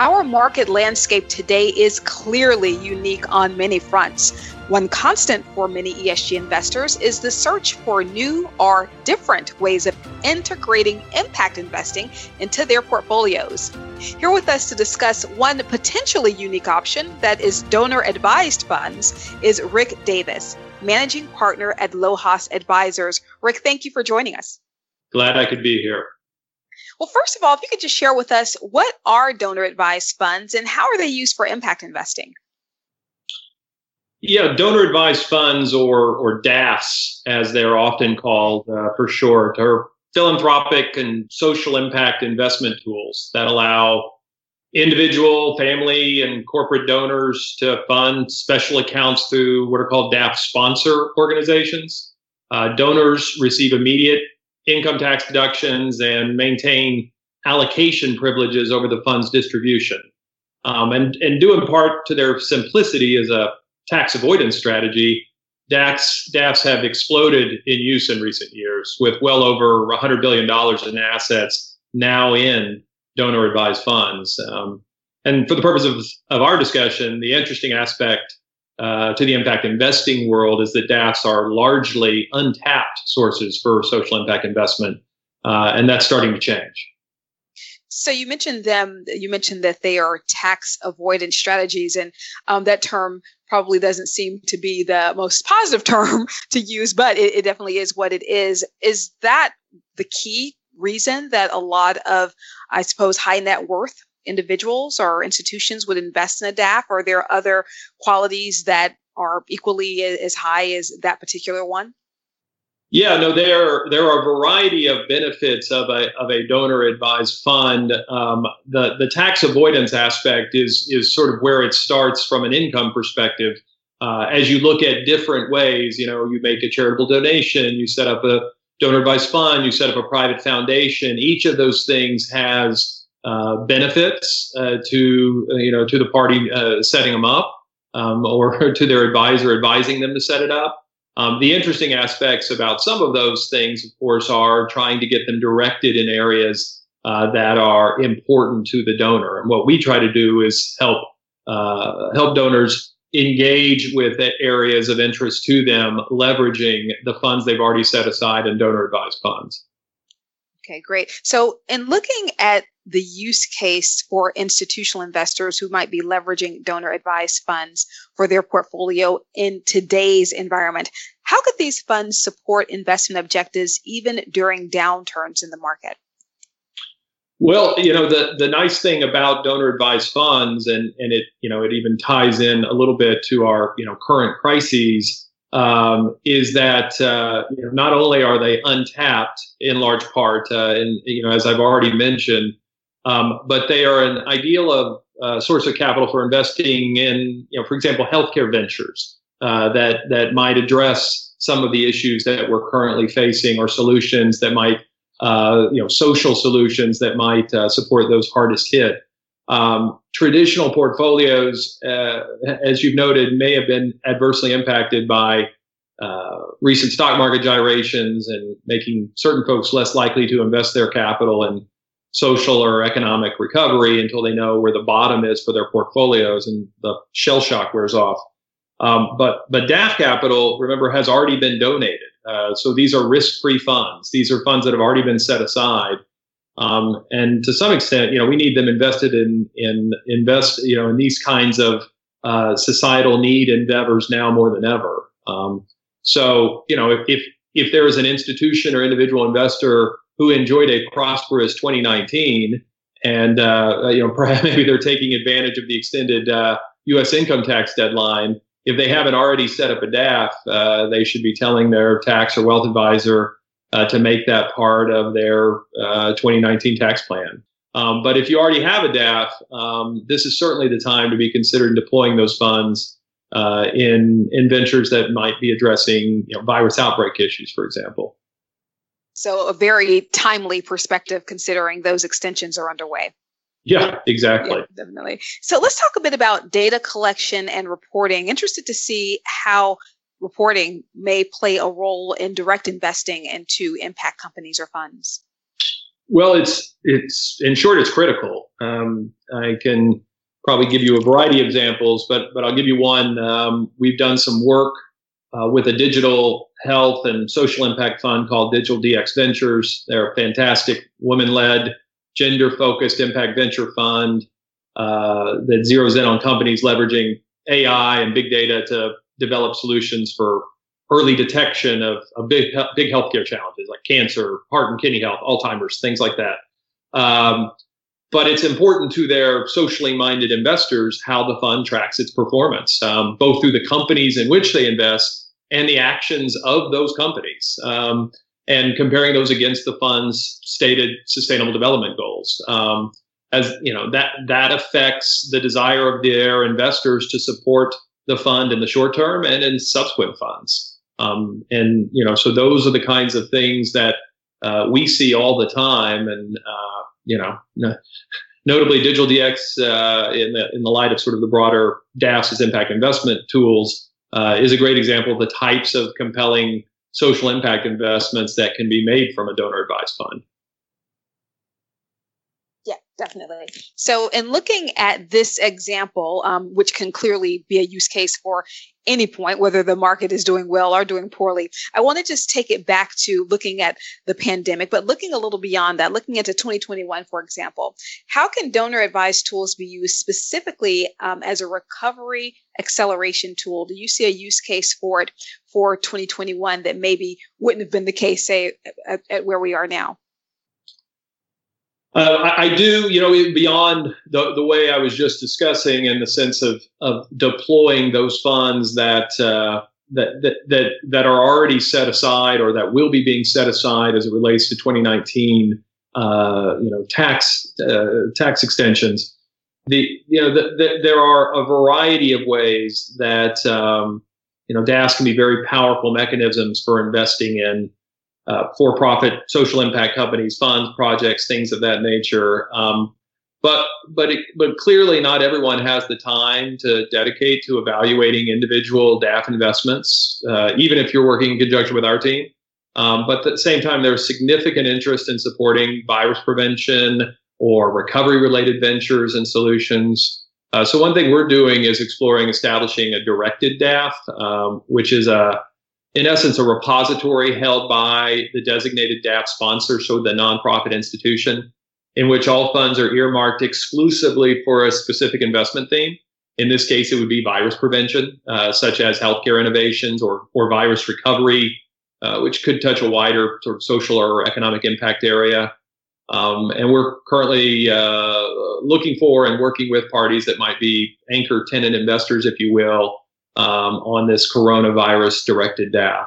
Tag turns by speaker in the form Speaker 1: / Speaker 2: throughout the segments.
Speaker 1: Our market landscape today is clearly unique on many fronts. One constant for many ESG investors is the search for new or different ways of integrating impact investing into their portfolios. Here with us to discuss one potentially unique option that is donor advised funds is Rick Davis, managing partner at Lohas Advisors. Rick, thank you for joining us.
Speaker 2: Glad I could be here.
Speaker 1: Well, first of all, if you could just share with us what are donor advised funds and how are they used for impact investing?
Speaker 2: Yeah, donor advised funds or or DAFs, as they're often called uh, for short, are philanthropic and social impact investment tools that allow individual, family, and corporate donors to fund special accounts through what are called DAF sponsor organizations. Uh, donors receive immediate income tax deductions and maintain allocation privileges over the fund's distribution. Um, and, and due in part to their simplicity as a tax avoidance strategy, DAFs, DAFs have exploded in use in recent years with well over $100 billion in assets now in donor advised funds. Um, and for the purpose of, of our discussion, the interesting aspect uh, to the impact investing world is that DAFs are largely untapped sources for social impact investment, uh, and that's starting to change.
Speaker 1: So you mentioned them. You mentioned that they are tax avoidance strategies, and um, that term probably doesn't seem to be the most positive term to use, but it, it definitely is what it is. Is that the key reason that a lot of, I suppose, high net worth individuals or institutions would invest in a DAF, or are there other qualities that are equally as high as that particular one?
Speaker 2: Yeah, no, there there are a variety of benefits of a of a donor advised fund. Um, the the tax avoidance aspect is is sort of where it starts from an income perspective. Uh, as you look at different ways, you know, you make a charitable donation, you set up a donor advised fund, you set up a private foundation. Each of those things has uh, benefits uh, to uh, you know to the party uh, setting them up um, or to their advisor advising them to set it up. Um, the interesting aspects about some of those things, of course, are trying to get them directed in areas that are important to the donor. And what we try to do is help help donors engage with areas of interest to them, leveraging the funds they've already set aside in donor advised funds.
Speaker 1: Okay, great. So, in looking at the use case for institutional investors who might be leveraging donor advised funds for their portfolio in today's environment, how could these funds support investment objectives even during downturns in the market?
Speaker 2: Well, you know, the, the nice thing about donor advised funds, and, and it, you know, it even ties in a little bit to our, you know, current crises, um, is that uh, you know, not only are they untapped in large part, uh, and you know, as I've already mentioned, um, but they are an ideal of uh, source of capital for investing in, you know, for example, healthcare ventures uh, that that might address some of the issues that we're currently facing, or solutions that might, uh, you know, social solutions that might uh, support those hardest hit. Um, traditional portfolios, uh, as you've noted, may have been adversely impacted by uh, recent stock market gyrations and making certain folks less likely to invest their capital in social or economic recovery until they know where the bottom is for their portfolios and the shell shock wears off. Um, but but DAF capital, remember, has already been donated. Uh, so these are risk-free funds. These are funds that have already been set aside um, and to some extent, you know, we need them invested in in invest, you know, in these kinds of uh, societal need endeavors now more than ever. Um, so, you know, if, if if there is an institution or individual investor who enjoyed a prosperous 2019, and uh, you know, perhaps maybe they're taking advantage of the extended uh, U.S. income tax deadline. If they haven't already set up a DAF, uh, they should be telling their tax or wealth advisor uh, to make that part of their uh, 2019 tax plan. Um, but if you already have a DAF, um, this is certainly the time to be considering deploying those funds uh, in in ventures that might be addressing you know, virus outbreak issues, for example.
Speaker 1: So a very timely perspective, considering those extensions are underway.
Speaker 2: Yeah, exactly. Yeah,
Speaker 1: definitely. So let's talk a bit about data collection and reporting. Interested to see how reporting may play a role in direct investing into impact companies or funds?
Speaker 2: Well, it's it's in short, it's critical. Um, I can probably give you a variety of examples, but but I'll give you one. Um, we've done some work uh, with a digital health and social impact fund called Digital DX Ventures. They're a fantastic women-led, gender-focused impact venture fund uh, that zeroes in on companies leveraging AI and big data to develop solutions for early detection of, of big big healthcare challenges like cancer, heart and kidney health, Alzheimer's, things like that. Um, but it's important to their socially minded investors how the fund tracks its performance, um, both through the companies in which they invest and the actions of those companies, um, and comparing those against the fund's stated sustainable development goals. Um, as you know, that that affects the desire of their investors to support the fund in the short term and in subsequent funds. Um, and you know, so those are the kinds of things that uh, we see all the time, and uh, you know, notably digital DX uh, in the in the light of sort of the broader DAFs as impact investment tools uh, is a great example of the types of compelling social impact investments that can be made from a donor advised fund.
Speaker 1: Definitely. So, in looking at this example, um, which can clearly be a use case for any point, whether the market is doing well or doing poorly. I want to just take it back to looking at the pandemic, but looking a little beyond that, looking into 2021, for example. How can donor advised tools be used specifically um, as a recovery acceleration tool? Do you see a use case for it for 2021 that maybe wouldn't have been the case, say, at, at where we are now?
Speaker 2: Uh, I, I, do, you know, beyond the, the way I was just discussing, in the sense of of deploying those funds that uh, that, that that that are already set aside or that will be being set aside as it relates to 2019, uh, you know, tax uh, tax extensions. The you know the, the, there are a variety of ways that um, you know DAFs can be very powerful mechanisms for investing in uh, for-profit social impact companies, funds, projects, things of that nature. Um, but but it, but clearly, not everyone has the time to dedicate to evaluating individual DAF investments, uh, even if you're working in conjunction with our team. Um, but at the same time, there's significant interest in supporting virus prevention or recovery-related ventures and solutions. Uh, so one thing we're doing is exploring establishing a directed DAF, um, which is a in essence, a repository held by the designated DAF sponsor, so the nonprofit institution, in which all funds are earmarked exclusively for a specific investment theme. In this case, it would be virus prevention, uh, such as healthcare innovations or, or virus recovery, uh, which could touch a wider sort of social or economic impact area. Um, and we're currently uh, looking for and working with parties that might be anchor tenant investors, if you will, um, on this coronavirus directed DAF.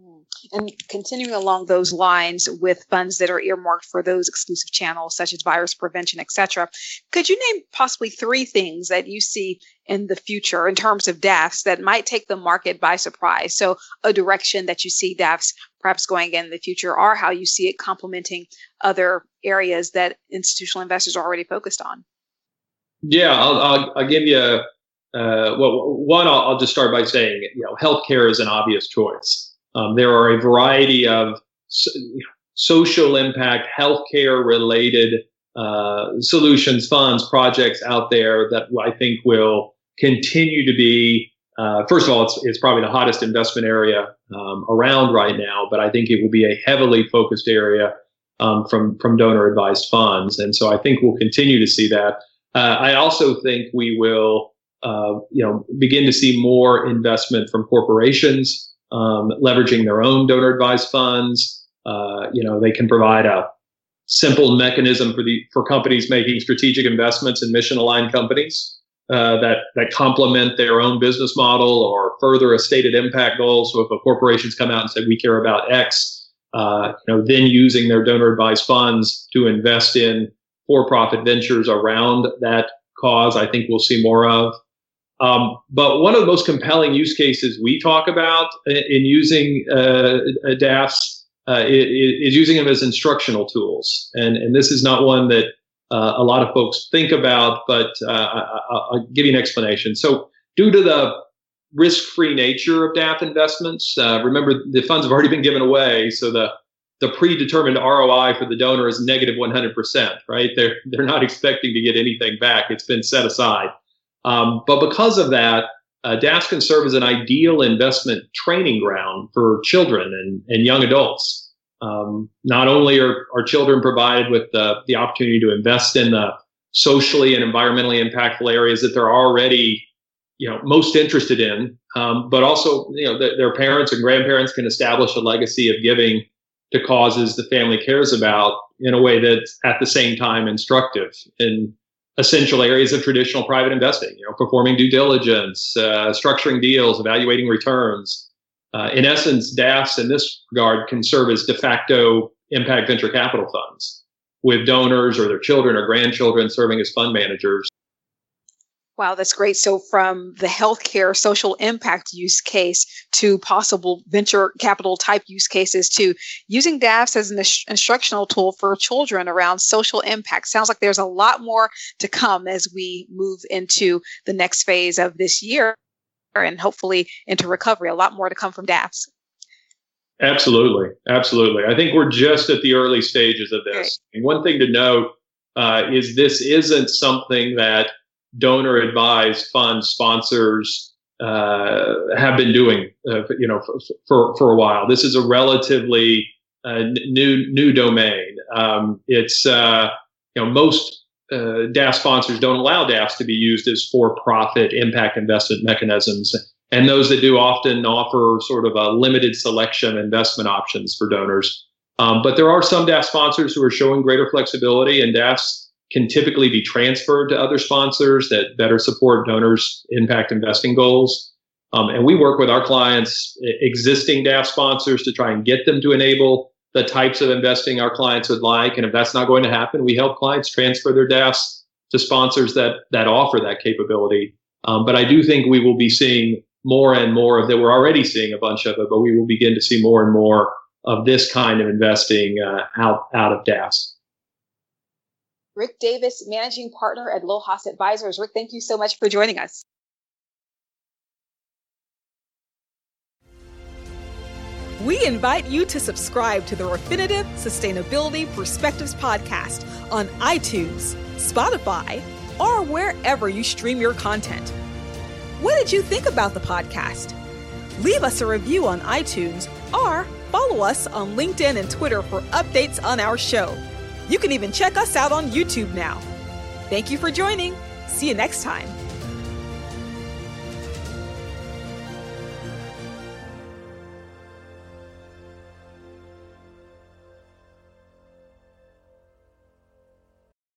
Speaker 1: Mm. And continuing along those lines with funds that are earmarked for those exclusive channels, such as virus prevention, et cetera, could you name possibly three things that you see in the future in terms of DAFs that might take the market by surprise? So, a direction that you see DAFs perhaps going in the future, or how you see it complementing other areas that institutional investors are already focused on?
Speaker 2: Yeah, I'll, I'll, I'll give you uh, well, one, I'll, I'll, just start by saying, you know, healthcare is an obvious choice. Um, there are a variety of so, social impact, healthcare related uh, solutions, funds, projects out there that I think will continue to be. Uh, first of all, it's, it's probably the hottest investment area um, around right now, but I think it will be a heavily focused area um, from from donor advised funds, and so I think we'll continue to see that. Uh, I also think we will uh, you know, begin to see more investment from corporations, um, leveraging their own donor advised funds. Uh, you know, they can provide a simple mechanism for the for companies making strategic investments in mission aligned companies uh, that that complement their own business model or further a stated impact goal. So if a corporation's come out and said we care about X, uh, you know, then using their donor advised funds to invest in for profit ventures around that cause, I think we'll see more of. Um, but one of the most compelling use cases we talk about in using uh, DAFs uh, is, using them as instructional tools. And, and this is not one that uh, a lot of folks think about, but uh, I'll give you an explanation. So, due to the risk free nature of DAF investments, uh, remember the funds have already been given away. So, the the predetermined ROI for the donor is negative 100%, right? They're, they're not expecting to get anything back. It's been set aside. Um, but because of that, uh, DAFs can serve as an ideal investment training ground for children and, and young adults. Um, not only are, are children provided with the, the opportunity to invest in the socially and environmentally impactful areas that they're already you know most interested in um, but also you know th- their parents and grandparents can establish a legacy of giving to causes the family cares about in a way that's at the same time instructive in essential areas of traditional private investing you know performing due diligence uh, structuring deals evaluating returns. Uh, in essence DAFs in this regard can serve as de facto impact venture capital funds with donors or their children or grandchildren serving as fund managers
Speaker 1: Wow, that's great. So, from the healthcare social impact use case to possible venture capital type use cases to using DAFs as an instructional tool for children around social impact. Sounds like there's a lot more to come as we move into the next phase of this year and hopefully into recovery. A lot more to come from DAFs.
Speaker 2: Absolutely. Absolutely. I think we're just at the early stages of this. Right. And one thing to note uh, is this isn't something that donor advised fund sponsors uh, have been doing, uh, you know, for, for, for, a while. This is a relatively uh, new new domain. Um, it's uh, you know most uh, DAF sponsors don't allow DAFs to be used as for-profit impact investment mechanisms, and those that do often offer sort of a limited selection investment options for donors. Um, but there are some DAF sponsors who are showing greater flexibility, and DAFs can typically be transferred to other sponsors that better support donors' impact investing goals. Um, and we work with our clients, existing DAF sponsors, to try and get them to enable the types of investing our clients would like. And if that's not going to happen, we help clients transfer their DAFs to sponsors that that offer that capability. Um, but I do think we will be seeing more and more of that. We're already seeing a bunch of it, but we will begin to see more and more of this kind of investing uh, out out of DAFs.
Speaker 1: Rick Davis, managing partner at Lohas Advisors. Rick, thank you so much for joining us. We invite you to subscribe to the Refinitiv Sustainability Perspectives podcast on iTunes, Spotify, or wherever you stream your content. What did you think about the podcast? Leave us a review on iTunes or follow us on LinkedIn and Twitter for updates on our show. You can even check us out on YouTube now. Thank you for joining. See you next time.